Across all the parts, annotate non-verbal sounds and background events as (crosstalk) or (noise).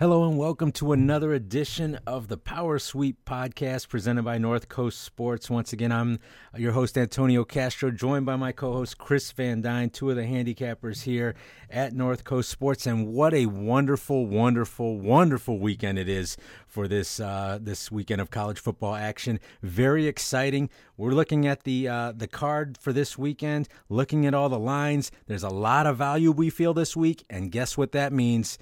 Hello and welcome to another edition of the Power Sweep podcast presented by North Coast Sports. Once again, I'm your host Antonio Castro, joined by my co-host Chris Van Dyne, two of the handicappers here at North Coast Sports. And what a wonderful, wonderful, wonderful weekend it is for this uh, this weekend of college football action. Very exciting. We're looking at the uh, the card for this weekend, looking at all the lines. There's a lot of value we feel this week, and guess what that means?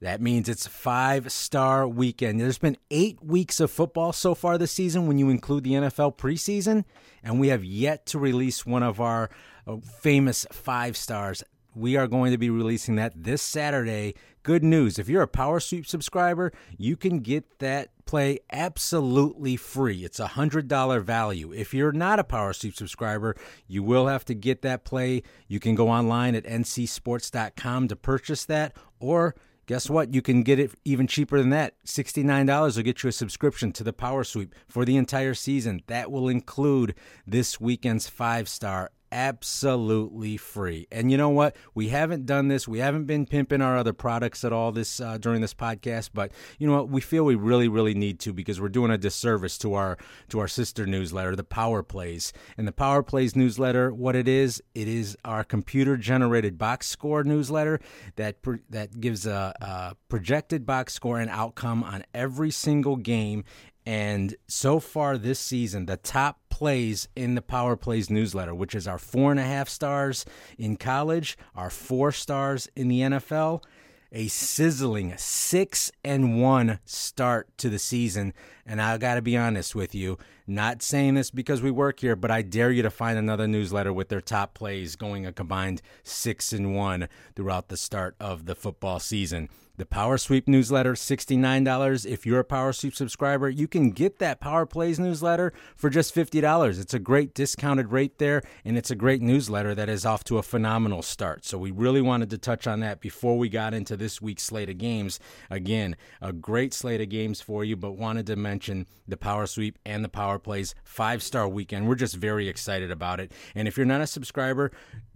That means it's five star weekend. There's been eight weeks of football so far this season when you include the NFL preseason, and we have yet to release one of our uh, famous five stars. We are going to be releasing that this Saturday. Good news if you're a Power Sweep subscriber, you can get that play absolutely free. It's a $100 value. If you're not a Power Sweep subscriber, you will have to get that play. You can go online at ncsports.com to purchase that, or Guess what? You can get it even cheaper than that. $69 will get you a subscription to the Power Sweep for the entire season. That will include this weekend's five star absolutely free. And you know what? We haven't done this. We haven't been pimping our other products at all this uh, during this podcast, but you know what? We feel we really really need to because we're doing a disservice to our to our sister newsletter, the Power Plays. And the Power Plays newsletter, what it is, it is our computer generated box score newsletter that that gives a, a projected box score and outcome on every single game and so far this season, the top plays in the Power Plays newsletter, which is our four and a half stars in college, our four stars in the NFL, a sizzling six and one start to the season. And I got to be honest with you, not saying this because we work here, but I dare you to find another newsletter with their top plays going a combined six and one throughout the start of the football season. The Power Sweep newsletter, $69. If you're a Power Sweep subscriber, you can get that Power Plays newsletter for just $50. It's a great discounted rate there, and it's a great newsletter that is off to a phenomenal start. So we really wanted to touch on that before we got into this week's slate of games. Again, a great slate of games for you, but wanted to mention the Power Sweep and the Power Plays five star weekend. We're just very excited about it. And if you're not a subscriber,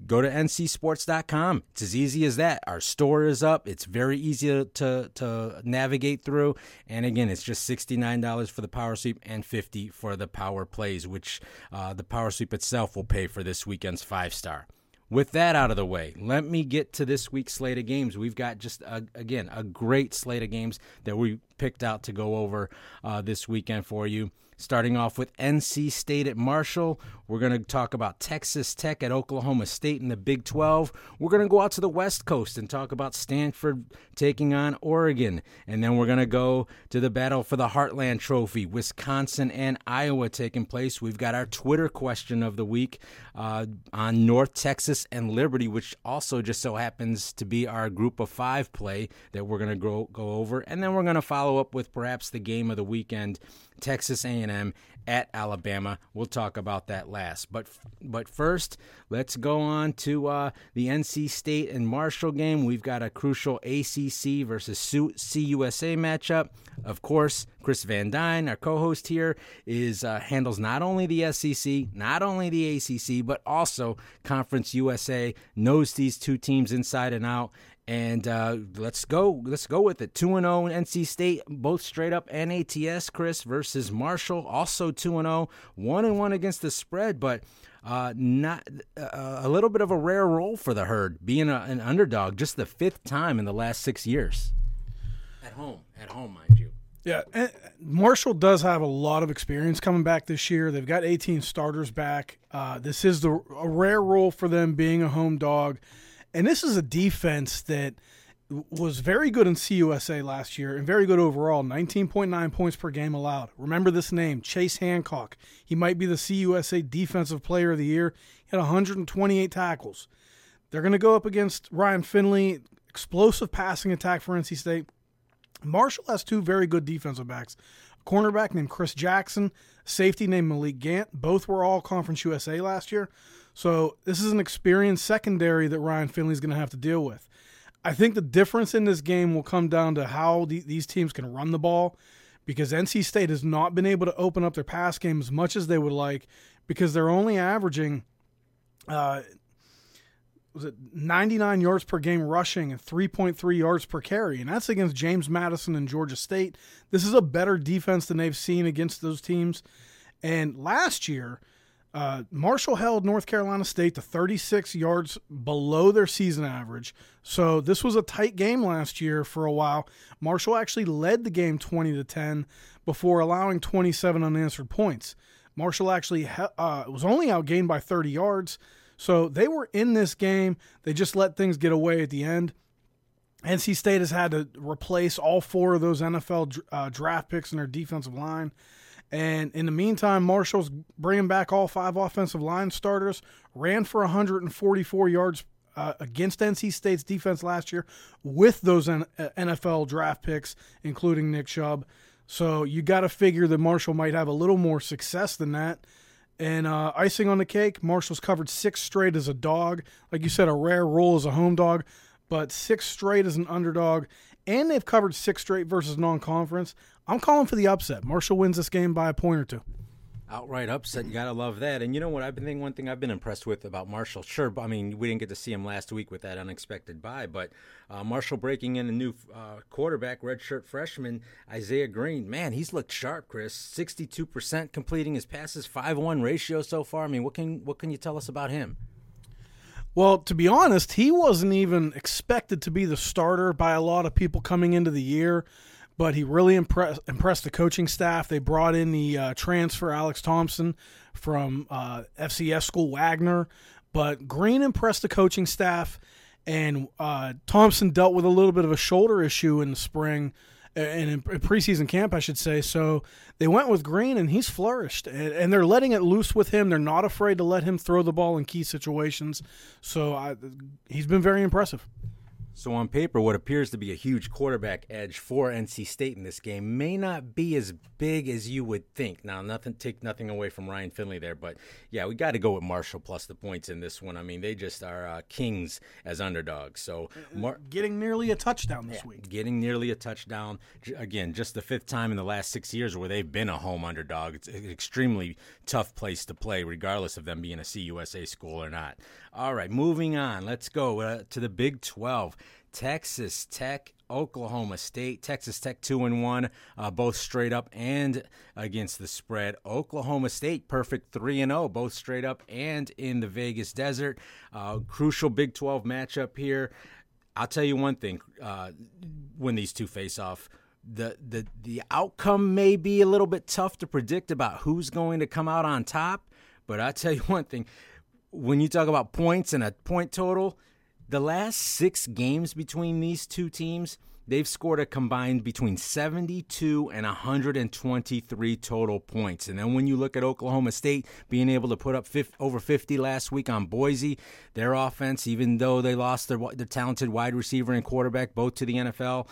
go to ncsports.com. It's as easy as that. Our store is up, it's very easy to, to, navigate through. And again, it's just $69 for the Power Sweep and 50 for the Power Plays, which uh, the Power Sweep itself will pay for this weekend's five star. With that out of the way, let me get to this week's slate of games. We've got just, a, again, a great slate of games that we picked out to go over uh, this weekend for you. Starting off with NC State at Marshall. We're going to talk about Texas Tech at Oklahoma State in the Big 12. We're going to go out to the West Coast and talk about Stanford taking on Oregon. And then we're going to go to the battle for the Heartland Trophy, Wisconsin and Iowa taking place. We've got our Twitter question of the week uh, on North Texas and Liberty, which also just so happens to be our group of five play that we're going to go, go over. And then we're going to follow up with perhaps the game of the weekend Texas A&M at Alabama. We'll talk about that last. But but first, let's go on to uh, the NC State and Marshall game. We've got a crucial ACC versus CUSA matchup. Of course, Chris Van Dyne, our co-host here, is uh, handles not only the SEC, not only the ACC, but also Conference USA. Knows these two teams inside and out, and uh, let's go. Let's go with it. 2 0 NC State, both straight up NATS, Chris, versus Marshall, also 2 0, 1 1 against the spread, but uh, not uh, a little bit of a rare role for the herd, being a, an underdog just the fifth time in the last six years. At home, at home, mind you. Yeah, Marshall does have a lot of experience coming back this year. They've got 18 starters back. Uh, this is the a rare role for them being a home dog. And this is a defense that was very good in CUSA last year and very good overall 19.9 points per game allowed. Remember this name, Chase Hancock. He might be the CUSA Defensive Player of the Year. He had 128 tackles. They're going to go up against Ryan Finley, explosive passing attack for NC State. Marshall has two very good defensive backs a cornerback named Chris Jackson, safety named Malik Gant. Both were all Conference USA last year. So this is an experienced secondary that Ryan Finley's going to have to deal with. I think the difference in this game will come down to how the, these teams can run the ball because NC State has not been able to open up their pass game as much as they would like because they're only averaging uh, was it 99 yards per game rushing and 3.3 yards per carry, and that's against James Madison and Georgia State. This is a better defense than they've seen against those teams. And last year, uh, Marshall held North Carolina State to 36 yards below their season average. So this was a tight game last year for a while. Marshall actually led the game 20 to 10 before allowing 27 unanswered points. Marshall actually uh, was only outgained by 30 yards. So they were in this game. They just let things get away at the end. NC State has had to replace all four of those NFL uh, draft picks in their defensive line. And in the meantime, Marshall's bringing back all five offensive line starters, ran for 144 yards uh, against NC State's defense last year with those NFL draft picks, including Nick Chubb. So you got to figure that Marshall might have a little more success than that. And uh, icing on the cake, Marshall's covered six straight as a dog. Like you said, a rare role as a home dog, but six straight as an underdog. And they've covered six straight versus non conference. I'm calling for the upset. Marshall wins this game by a point or two. Outright upset, you gotta love that. And you know what? I've been thinking one thing I've been impressed with about Marshall. Sure, I mean we didn't get to see him last week with that unexpected bye, but uh, Marshall breaking in a new uh, quarterback, redshirt freshman Isaiah Green. Man, he's looked sharp, Chris. Sixty-two percent completing his passes, five-one ratio so far. I mean, what can what can you tell us about him? Well, to be honest, he wasn't even expected to be the starter by a lot of people coming into the year but he really impressed impressed the coaching staff. They brought in the uh, transfer Alex Thompson from uh, FCS school Wagner, but Green impressed the coaching staff, and uh, Thompson dealt with a little bit of a shoulder issue in the spring. And in preseason camp, I should say. So they went with Green, and he's flourished. And they're letting it loose with him. They're not afraid to let him throw the ball in key situations. So I, he's been very impressive. So, on paper, what appears to be a huge quarterback edge for NC State in this game may not be as big as you would think. Now, nothing take nothing away from Ryan Finley there, but yeah, we got to go with Marshall plus the points in this one. I mean, they just are uh, kings as underdogs. So, Mar- getting nearly a touchdown this yeah, week. Getting nearly a touchdown again, just the fifth time in the last six years where they've been a home underdog. It's an extremely tough place to play, regardless of them being a CUSA school or not. All right, moving on. Let's go uh, to the Big Twelve. Texas Tech, Oklahoma State. Texas Tech two and one, uh, both straight up and against the spread. Oklahoma State perfect three and zero, oh, both straight up and in the Vegas desert. Uh, crucial Big Twelve matchup here. I'll tell you one thing: uh, when these two face off. The, the the outcome may be a little bit tough to predict about who's going to come out on top, but I tell you (laughs) one thing: when you talk about points and a point total, the last six games between these two teams, they've scored a combined between 72 and 123 total points. And then when you look at Oklahoma State being able to put up 50, over 50 last week on Boise, their offense, even though they lost their, their talented wide receiver and quarterback both to the NFL,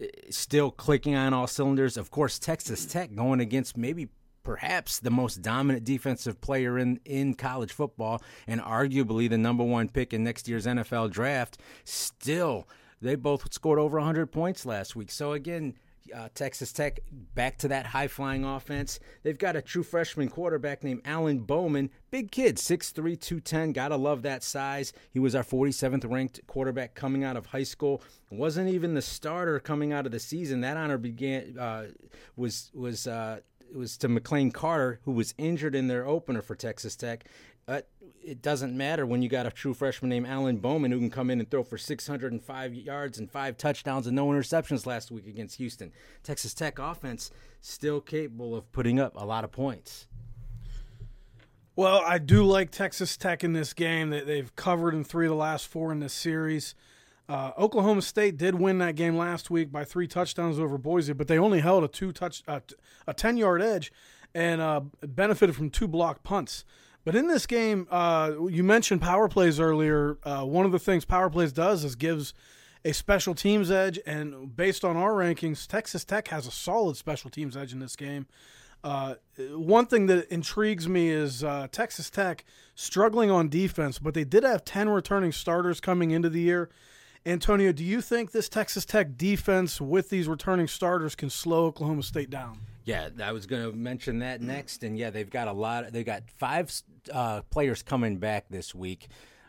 eh, still clicking on all cylinders. Of course, Texas Tech going against maybe perhaps the most dominant defensive player in, in college football and arguably the number one pick in next year's NFL draft, still, they both scored over 100 points last week. So, again, uh, Texas Tech back to that high flying offense. They've got a true freshman quarterback named Alan Bowman. Big kid, 6'3, 210. Gotta love that size. He was our 47th ranked quarterback coming out of high school. Wasn't even the starter coming out of the season. That honor began uh, was was uh, it was to McLane Carter, who was injured in their opener for Texas Tech. Uh, it doesn't matter when you got a true freshman named Alan Bowman who can come in and throw for 605 yards and five touchdowns and no interceptions last week against Houston. Texas Tech offense still capable of putting up a lot of points. Well, I do like Texas Tech in this game. That they've covered in three of the last four in this series. Uh, Oklahoma State did win that game last week by three touchdowns over Boise, but they only held a two touch uh, a ten yard edge and uh, benefited from two block punts. But in this game, uh, you mentioned power plays earlier. Uh, one of the things power plays does is gives a special teams edge, and based on our rankings, Texas Tech has a solid special teams edge in this game. Uh, one thing that intrigues me is uh, Texas Tech struggling on defense, but they did have 10 returning starters coming into the year. Antonio, do you think this Texas Tech defense with these returning starters can slow Oklahoma State down? Yeah, I was going to mention that next, and yeah, they've got a lot. They've got five uh, players coming back this week.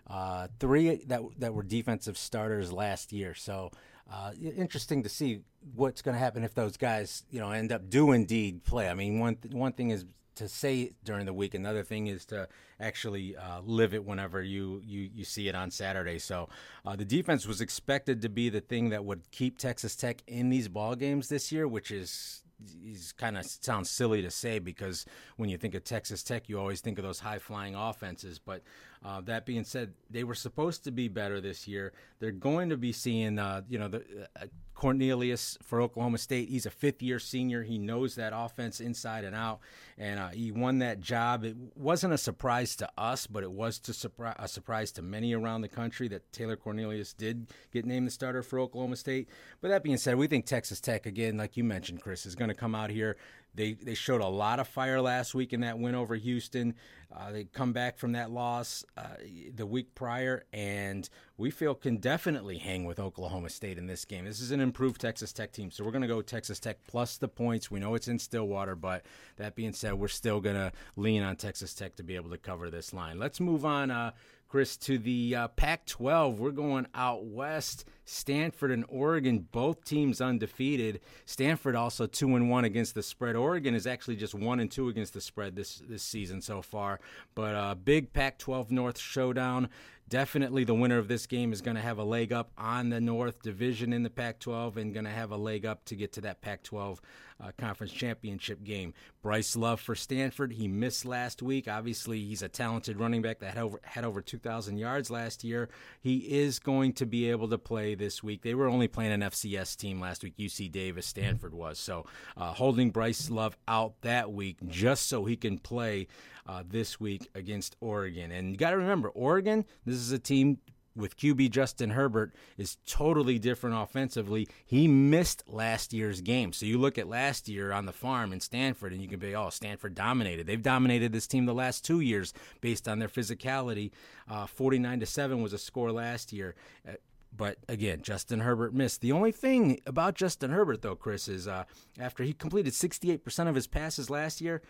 uh, three that that were defensive starters last year. So uh, interesting to see what's going to happen if those guys, you know, end up do indeed play. I mean, one th- one thing is to say during the week. Another thing is to actually uh, live it whenever you, you, you see it on Saturday. So uh, the defense was expected to be the thing that would keep Texas Tech in these ball games this year, which is is kind of sounds silly to say because when you think of Texas Tech, you always think of those high flying offenses. But uh, that being said, they were supposed to be better this year. They're going to be seeing, uh, you know, the uh, Cornelius for Oklahoma State. He's a fifth year senior. He knows that offense inside and out, and uh, he won that job. It wasn't a surprise to us, but it was to surpri- a surprise to many around the country that Taylor Cornelius did get named the starter for Oklahoma State. But that being said, we think Texas Tech, again, like you mentioned, Chris, is going to come out here. They they showed a lot of fire last week in that win over Houston. Uh, they come back from that loss uh, the week prior, and we feel can definitely hang with Oklahoma State in this game. This is an improved Texas Tech team, so we're going to go Texas Tech plus the points. We know it's in Stillwater, but that being said, we're still going to lean on Texas Tech to be able to cover this line. Let's move on. Uh, Chris, to the uh, Pac 12. We're going out west. Stanford and Oregon, both teams undefeated. Stanford also 2 and 1 against the spread. Oregon is actually just 1 and 2 against the spread this, this season so far. But a uh, big Pac 12 North showdown definitely the winner of this game is going to have a leg up on the North Division in the Pac 12 and going to have a leg up to get to that Pac 12 uh, conference championship game. Bryce Love for Stanford, he missed last week. Obviously, he's a talented running back that had over, had over 2,000 yards last year. He is going to be able to play this week. They were only playing an FCS team last week, UC Davis, Stanford was. So uh, holding Bryce Love out that week just so he can play uh, this week against Oregon. And you got to remember, Oregon, this is a team with QB Justin Herbert is totally different offensively. He missed last year's game. So you look at last year on the farm in Stanford and you can be, oh, Stanford dominated. They've dominated this team the last two years based on their physicality. Uh, 49 to 7 was a score last year. Uh, but again, Justin Herbert missed. The only thing about Justin Herbert, though, Chris, is uh, after he completed 68% of his passes last year,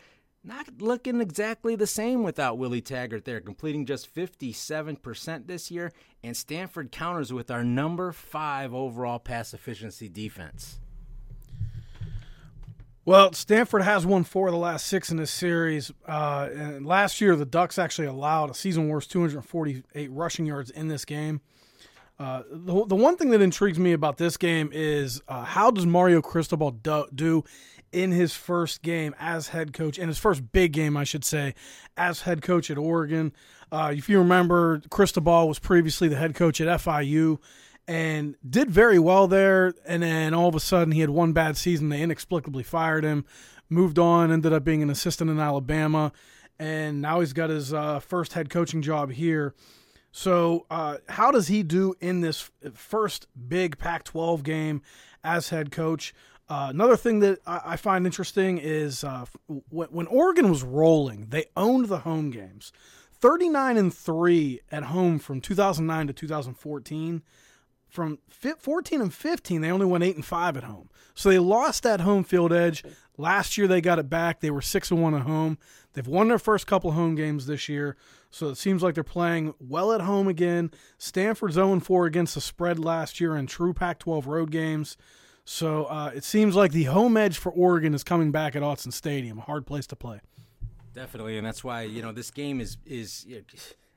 not looking exactly the same without Willie Taggart there, completing just 57% this year, and Stanford counters with our number five overall pass efficiency defense. Well, Stanford has won four of the last six in this series. Uh, and last year, the Ducks actually allowed a season worst 248 rushing yards in this game. Uh, the, the one thing that intrigues me about this game is uh, how does Mario Cristobal do, do in his first game as head coach, in his first big game, I should say, as head coach at Oregon. Uh, if you remember, Cristobal was previously the head coach at FIU and did very well there. And then all of a sudden, he had one bad season. They inexplicably fired him, moved on, ended up being an assistant in Alabama, and now he's got his uh, first head coaching job here. So, uh, how does he do in this first big Pac 12 game as head coach? Uh, another thing that I, I find interesting is uh, w- when Oregon was rolling, they owned the home games. 39 and 3 at home from 2009 to 2014. From 14 and 15, they only went 8 and 5 at home. So they lost that home field edge. Last year they got it back. They were 6 and 1 at home. They've won their first couple home games this year. So it seems like they're playing well at home again. Stanford's 0 4 against the spread last year in true Pac 12 road games. So uh, it seems like the home edge for Oregon is coming back at Autzen Stadium, a hard place to play. Definitely, and that's why you know this game is is.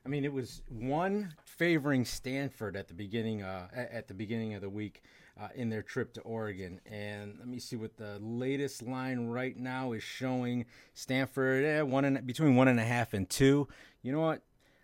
I mean, it was one favoring Stanford at the beginning uh, at the beginning of the week uh, in their trip to Oregon, and let me see what the latest line right now is showing. Stanford eh, one and between one and a half and two. You know what?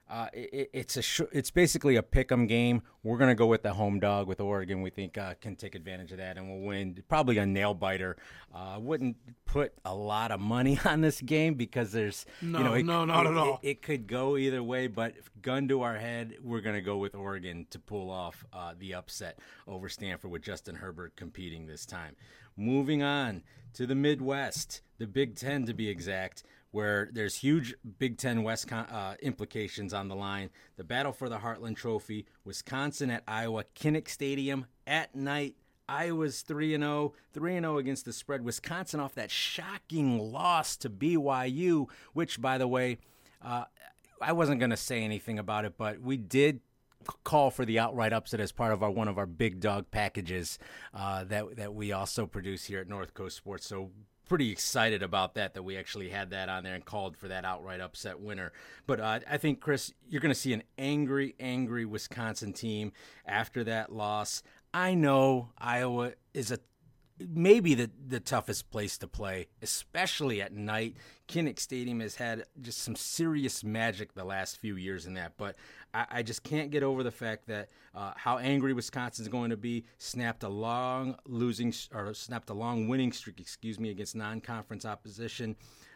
Uh, it, it's a sh- it's basically a pick 'em game. We're gonna go with the home dog with Oregon. We think uh, can take advantage of that and we'll win. Probably a nail biter. I uh, wouldn't put a lot of money (laughs) on this game because there's no, you know it, no, not it, at all. It, it, could go either way, but gun to our head, we're gonna go with Oregon to pull off uh, the upset over Stanford with Justin Herbert competing this time. Moving on to the Midwest, the Big Ten to be exact where there's huge Big Ten West uh, implications on the line. The battle for the Heartland Trophy, Wisconsin at Iowa, Kinnick Stadium at night. Iowa's 3 0, 3 0 against the spread. Wisconsin off that shocking loss to BYU, which, by the way, uh, I wasn't going to say anything about it, but we did call for the outright upset as part of our one of our big dog packages uh, that that we also produce here at North Coast Sports. So pretty excited about that that we actually had that on there and called for that outright upset winner. But uh, I think Chris, you're going to see an angry, angry Wisconsin team after that loss. I know Iowa is a maybe the, the toughest place to play, especially at night. Kinnick Stadium has had just some serious magic the last few years in that, but I, I just can't get over the fact that uh, how angry Wisconsin's going to be. Snapped a long losing or snapped a long winning streak, excuse me, against non-conference opposition.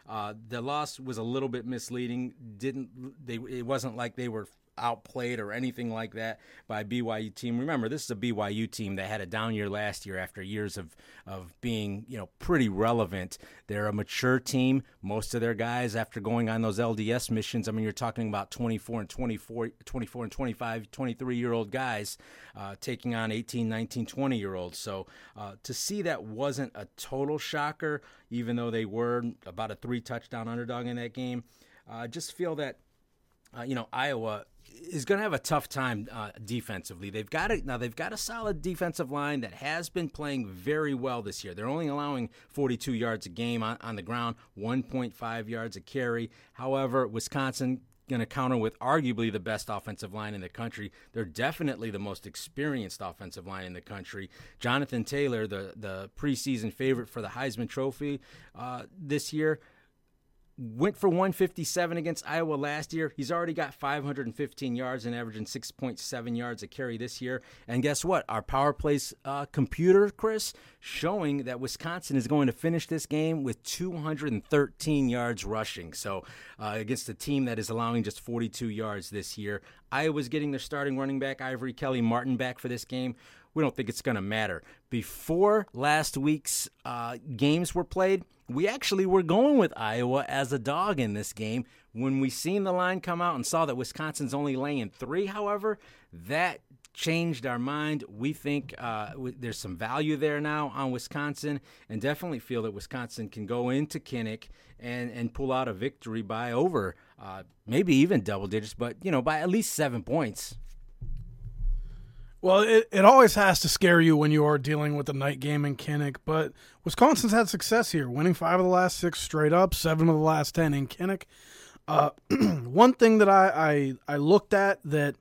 Uh, the loss was a little bit misleading. Didn't they? It wasn't like they were outplayed or anything like that by BYU team. Remember, this is a BYU team that had a down year last year after years of of being you know pretty relevant. They're a mature team. Most of their guys, after going on those LDS missions, I mean, you're talking about 24 and 24, 24 and 25, 23 year old guys uh, taking on 18, 19, 20 year olds. So uh, to see that wasn't a total shocker, even though they were about a three touchdown underdog in that game. I uh, just feel that uh, you know, Iowa is going to have a tough time uh, defensively. They've got it now. They've got a solid defensive line that has been playing very well this year. They're only allowing 42 yards a game on, on the ground, 1.5 yards a carry. However, Wisconsin going to counter with arguably the best offensive line in the country. They're definitely the most experienced offensive line in the country. Jonathan Taylor, the the preseason favorite for the Heisman Trophy uh, this year went for 157 against Iowa last year. He's already got 515 yards and averaging 6.7 yards a carry this year. And guess what? Our power plays uh, computer, Chris, showing that Wisconsin is going to finish this game with 213 yards rushing. So uh, against a team that is allowing just 42 yards this year. Iowa's getting their starting running back, Ivory Kelly Martin, back for this game we don't think it's going to matter. Before last week's uh, games were played, we actually were going with Iowa as a dog in this game. When we seen the line come out and saw that Wisconsin's only laying three, however, that changed our mind. We think uh, there's some value there now on Wisconsin, and definitely feel that Wisconsin can go into Kinnick and and pull out a victory by over, uh, maybe even double digits, but you know by at least seven points. Well, it, it always has to scare you when you are dealing with the night game in Kinnick, but Wisconsin's had success here, winning five of the last six straight up, seven of the last ten in Kinnick. Uh, (clears throat) one thing that I, I, I looked at that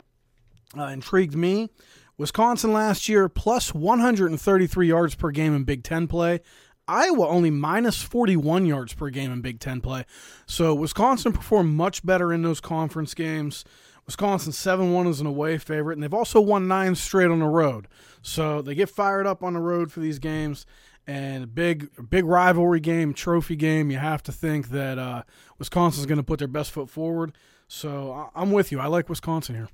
uh, intrigued me Wisconsin last year plus 133 yards per game in Big Ten play. Iowa only minus 41 yards per game in Big Ten play. So Wisconsin performed much better in those conference games. Wisconsin 7 1 is an away favorite, and they've also won nine straight on the road. So they get fired up on the road for these games. And big, big rivalry game, trophy game. You have to think that uh, Wisconsin's going to put their best foot forward. So I'm with you. I like Wisconsin here.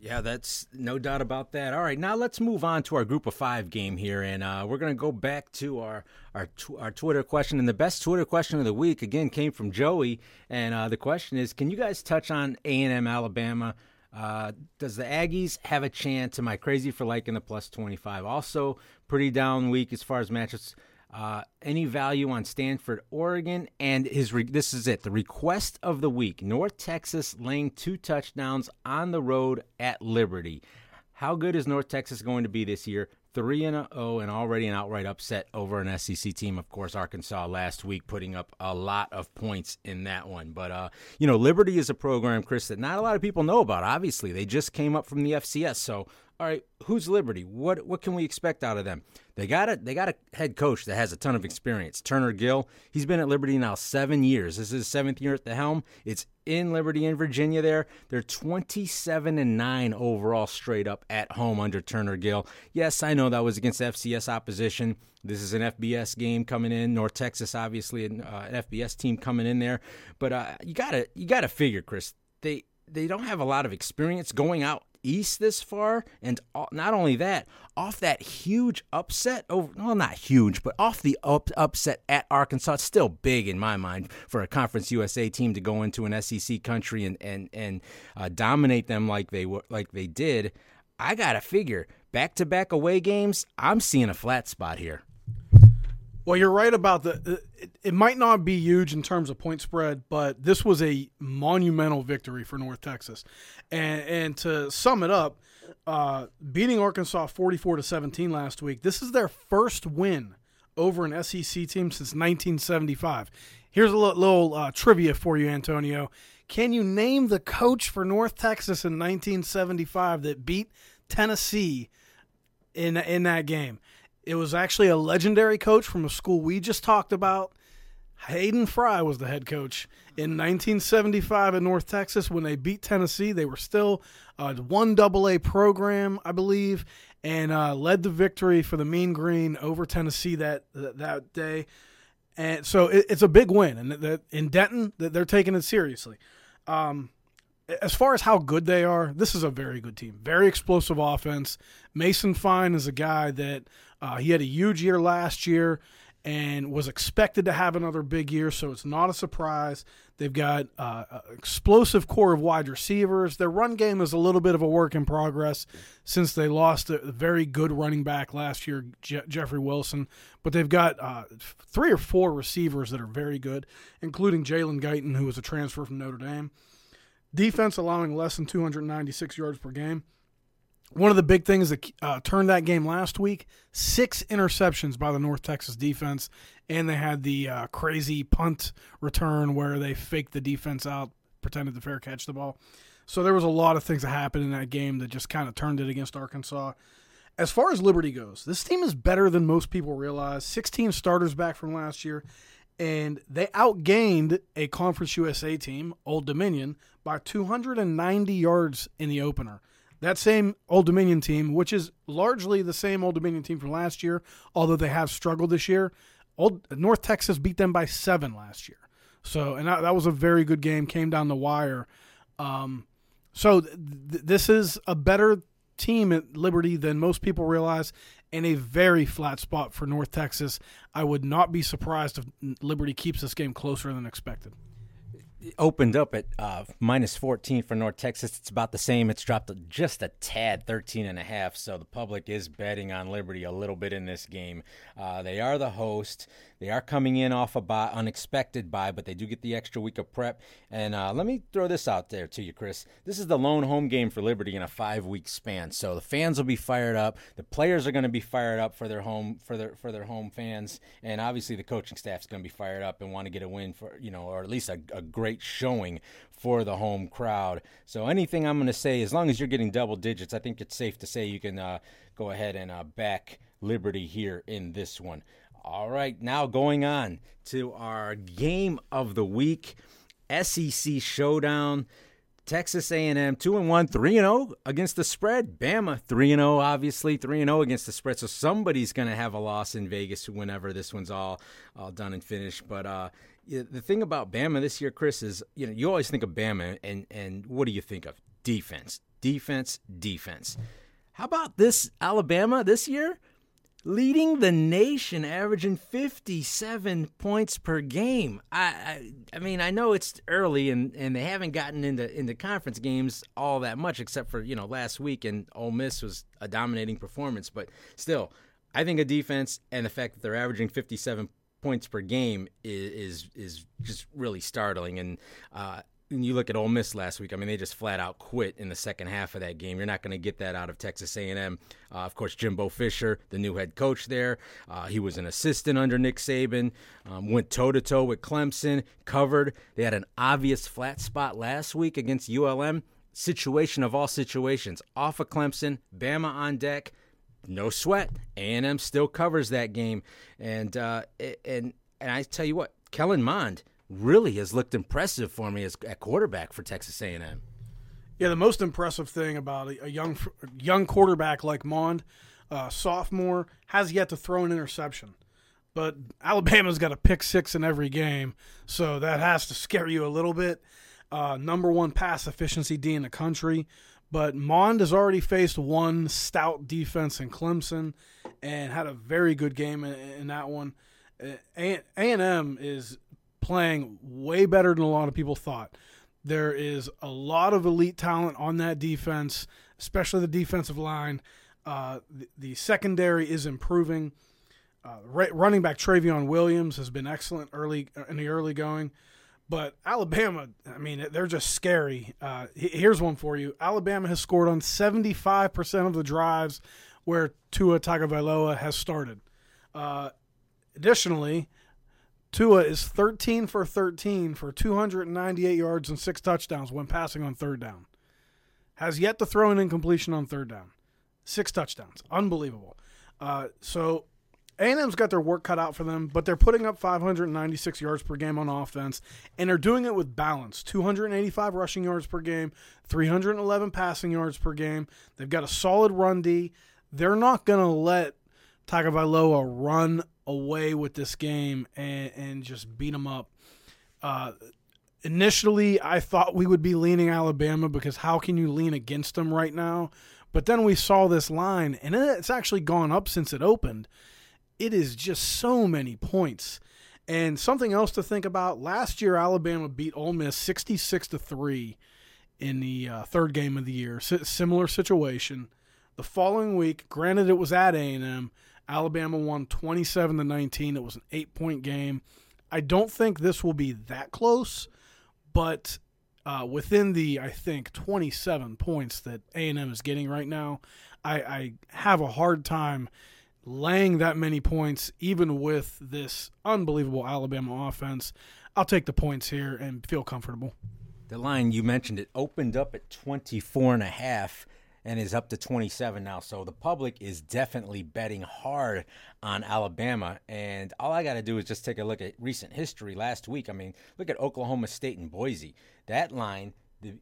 Yeah, that's no doubt about that. All right, now let's move on to our group of five game here, and uh, we're going to go back to our our tw- our Twitter question. And the best Twitter question of the week again came from Joey, and uh, the question is: Can you guys touch on A and M Alabama? Uh, does the Aggies have a chance? Am I crazy for liking the plus twenty five? Also, pretty down week as far as matchups. Uh, any value on Stanford, Oregon, and his re- this is it. The request of the week: North Texas laying two touchdowns on the road at Liberty. How good is North Texas going to be this year? Three and a zero, and already an outright upset over an SEC team. Of course, Arkansas last week putting up a lot of points in that one. But uh, you know, Liberty is a program, Chris, that not a lot of people know about. Obviously, they just came up from the FCS, so all right, who's Liberty? What what can we expect out of them? They got a they got a head coach that has a ton of experience. Turner Gill. He's been at Liberty now seven years. This is his seventh year at the helm. It's in Liberty in Virginia. There, they're twenty seven and nine overall straight up at home under Turner Gill. Yes, I know that was against FCS opposition. This is an FBS game coming in. North Texas, obviously, an, uh, an FBS team coming in there. But uh, you gotta you gotta figure, Chris. They they don't have a lot of experience going out east this far, and not only that, off that huge upset over well, not huge, but off the up, upset at Arkansas, it's still big in my mind for a Conference USA team to go into an SEC country and and and uh, dominate them like they were like they did. I gotta figure back to back away games. I'm seeing a flat spot here. Well, you're right about the. It, it, might not be huge in terms of point spread, but this was a monumental victory for North Texas. And, and to sum it up, uh, beating Arkansas 44 to 17 last week, this is their first win over an SEC team since 1975. Here's a little, little uh, trivia for you, Antonio. Can you name the coach for North Texas in 1975 that beat Tennessee in in that game? It was actually a legendary coach from a school we just talked about. Hayden Fry was the head coach in 1975 in North Texas when they beat Tennessee. They were still a one double A program, I believe, and uh, led the victory for the Mean Green over Tennessee that that day. And so it, it's a big win, and in Denton, they're taking it seriously. Um, as far as how good they are, this is a very good team. Very explosive offense. Mason Fine is a guy that uh, he had a huge year last year and was expected to have another big year, so it's not a surprise. They've got uh, an explosive core of wide receivers. Their run game is a little bit of a work in progress since they lost a very good running back last year, Je- Jeffrey Wilson. But they've got uh, three or four receivers that are very good, including Jalen Guyton, who was a transfer from Notre Dame. Defense allowing less than 296 yards per game. One of the big things that uh, turned that game last week six interceptions by the North Texas defense, and they had the uh, crazy punt return where they faked the defense out, pretended to fair catch the ball. So there was a lot of things that happened in that game that just kind of turned it against Arkansas. As far as Liberty goes, this team is better than most people realize. 16 starters back from last year, and they outgained a Conference USA team, Old Dominion, by 290 yards in the opener. That same Old Dominion team, which is largely the same Old Dominion team from last year, although they have struggled this year, Old North Texas beat them by seven last year. So, and that, that was a very good game. Came down the wire. Um, so th- this is a better team at Liberty than most people realize, and a very flat spot for North Texas. I would not be surprised if Liberty keeps this game closer than expected opened up at uh, minus 14 for North Texas. It's about the same. It's dropped just a tad, 13 and a half. So the public is betting on Liberty a little bit in this game. Uh, they are the host. They are coming in off a bye, unexpected bye, but they do get the extra week of prep. And uh, let me throw this out there to you, Chris. This is the lone home game for Liberty in a five-week span. So the fans will be fired up. The players are going to be fired up for their home for their for their home fans, and obviously the coaching staff is going to be fired up and want to get a win for you know, or at least a, a great showing for the home crowd. So anything I'm going to say, as long as you're getting double digits, I think it's safe to say you can uh, go ahead and uh, back Liberty here in this one. All right, now going on to our game of the week, SEC showdown. Texas A&M 2 and 1, 3 and 0 against the spread. Bama 3 and 0 obviously 3 and 0 against the spread. So somebody's going to have a loss in Vegas whenever this one's all all done and finished. But uh, the thing about Bama this year, Chris, is you know you always think of Bama and and what do you think of defense, defense, defense. How about this Alabama this year? leading the nation, averaging 57 points per game. I, I, I, mean, I know it's early and, and they haven't gotten into into conference games all that much, except for you know last week, and Ole Miss was a dominating performance. But still, I think a defense and the fact that they're averaging 57 points per game is is, is just really startling. And uh, you look at Ole Miss last week. I mean, they just flat out quit in the second half of that game. You're not going to get that out of Texas A&M. Uh, of course, Jimbo Fisher, the new head coach there, uh, he was an assistant under Nick Saban. Um, went toe to toe with Clemson, covered. They had an obvious flat spot last week against ULM. Situation of all situations, off of Clemson, Bama on deck. No sweat. A&M still covers that game, and uh, and and I tell you what, Kellen Mond really has looked impressive for me as at quarterback for Texas A&M. Yeah, the most impressive thing about a, young young quarterback like Mond, uh, sophomore, has yet to throw an interception. But Alabama's got a pick six in every game, so that has to scare you a little bit. Uh, number one pass efficiency D in the country. But Mond has already faced one stout defense in Clemson and had a very good game in, in that one. A and M is playing way better than a lot of people thought. There is a lot of elite talent on that defense, especially the defensive line. Uh, the, the, secondary is improving. Uh, running back Trayveon Williams has been excellent early in the early going, but Alabama, I mean, they're just scary. Uh, here's one for you: Alabama has scored on 75 percent of the drives where Tua Tagovailoa has started. Uh, additionally, Tua is 13 for 13 for 298 yards and six touchdowns when passing on third down. Has yet to throw an incompletion on third down. Six touchdowns. Unbelievable. Uh, so A&M's got their work cut out for them, but they're putting up 596 yards per game on offense, and they're doing it with balance. 285 rushing yards per game, 311 passing yards per game. They've got a solid run D. They're not going to let Tagovailoa run away with this game and, and just beat them up. Uh, initially, I thought we would be leaning Alabama because how can you lean against them right now? But then we saw this line, and it's actually gone up since it opened. It is just so many points. And something else to think about: last year, Alabama beat Ole Miss sixty-six to three in the uh, third game of the year. S- similar situation. The following week, granted it was at A&M, Alabama won 27 to 19. It was an 8-point game. I don't think this will be that close, but uh, within the I think 27 points that A&M is getting right now, I, I have a hard time laying that many points, even with this unbelievable Alabama offense. I'll take the points here and feel comfortable. The line you mentioned it opened up at 24 and a half and is up to 27 now. So the public is definitely betting hard on Alabama. And all I got to do is just take a look at recent history last week. I mean, look at Oklahoma State and Boise. That line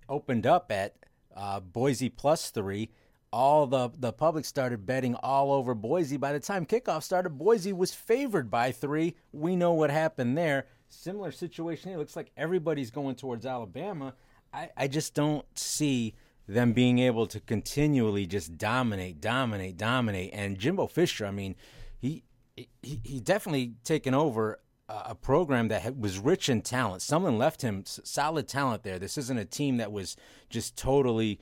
opened up at uh, Boise plus three. All the, the public started betting all over Boise. By the time kickoff started, Boise was favored by three. We know what happened there. Similar situation It looks like everybody's going towards Alabama. I, I just don't see them being able to continually just dominate, dominate, dominate. And Jimbo Fisher, I mean, he he, he definitely taken over a program that was rich in talent. Someone left him solid talent there. This isn't a team that was just totally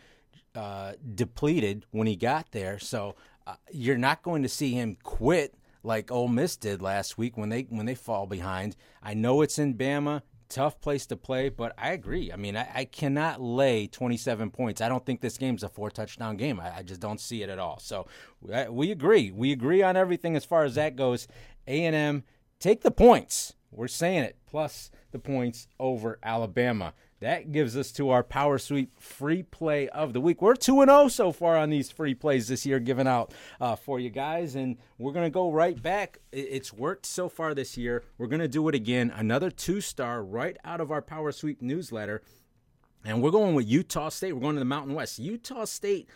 uh, depleted when he got there. So uh, you're not going to see him quit like Ole Miss did last week when they when they fall behind. I know it's in Bama tough place to play, but I agree. I mean, I, I, cannot lay 27 points. I don't think this game's a four touchdown game. I, I just don't see it at all. So we, we agree. We agree on everything as far as that goes. A&M, take the points. We're saying it. Plus the points over Alabama. That gives us to our Power Sweep free play of the week. We're 2 0 so far on these free plays this year given out uh, for you guys. And we're going to go right back. It's worked so far this year. We're going to do it again. Another two star right out of our Power Sweep newsletter. And we're going with Utah State. We're going to the Mountain West. Utah State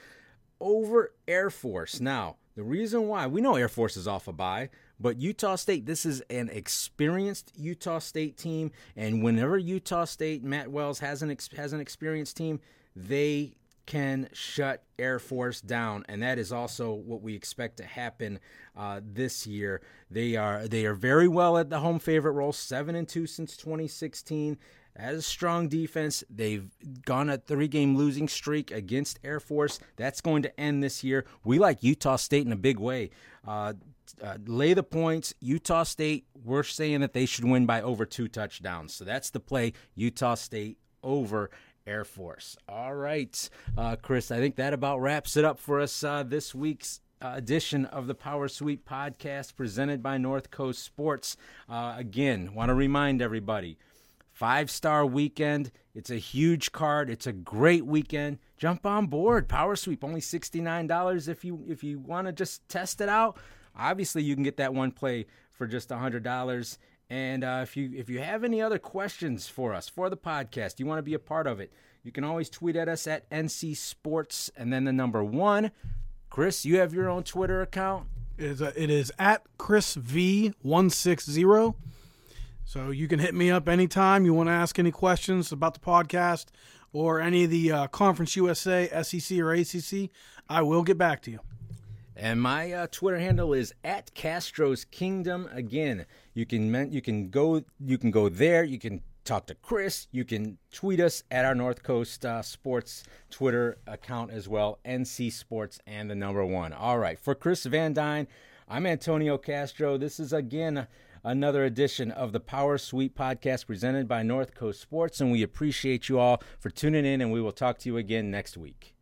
over Air Force. Now, the reason why we know Air Force is off a bye, but Utah State, this is an experienced Utah State team, and whenever Utah State Matt Wells has an has an experienced team, they can shut Air Force down, and that is also what we expect to happen uh, this year. They are they are very well at the home favorite role, seven and two since 2016 has a strong defense. They've gone a three game losing streak against Air Force. That's going to end this year. We like Utah State in a big way. Uh, uh, lay the points. Utah State, we're saying that they should win by over two touchdowns. So that's the play Utah State over Air Force. All right, uh, Chris, I think that about wraps it up for us uh, this week's uh, edition of the Power Sweep podcast presented by North Coast Sports. Uh, again, want to remind everybody five star weekend. It's a huge card. It's a great weekend. Jump on board. Power Sweep only sixty nine dollars if you if you want to just test it out. Obviously, you can get that one play for just hundred dollars. And uh, if you if you have any other questions for us for the podcast, you want to be a part of it, you can always tweet at us at NC Sports and then the number one. Chris, you have your own Twitter account. It is, uh, it is at Chris V one six zero. So you can hit me up anytime you want to ask any questions about the podcast or any of the uh, Conference USA, SEC, or ACC. I will get back to you. And my uh, Twitter handle is at Castro's Kingdom. Again, you can you can go you can go there. You can talk to Chris. You can tweet us at our North Coast uh, Sports Twitter account as well, NC Sports and the number one. All right, for Chris Van Dyne, I'm Antonio Castro. This is again another edition of the Power Sweep podcast presented by North Coast Sports, and we appreciate you all for tuning in, and we will talk to you again next week.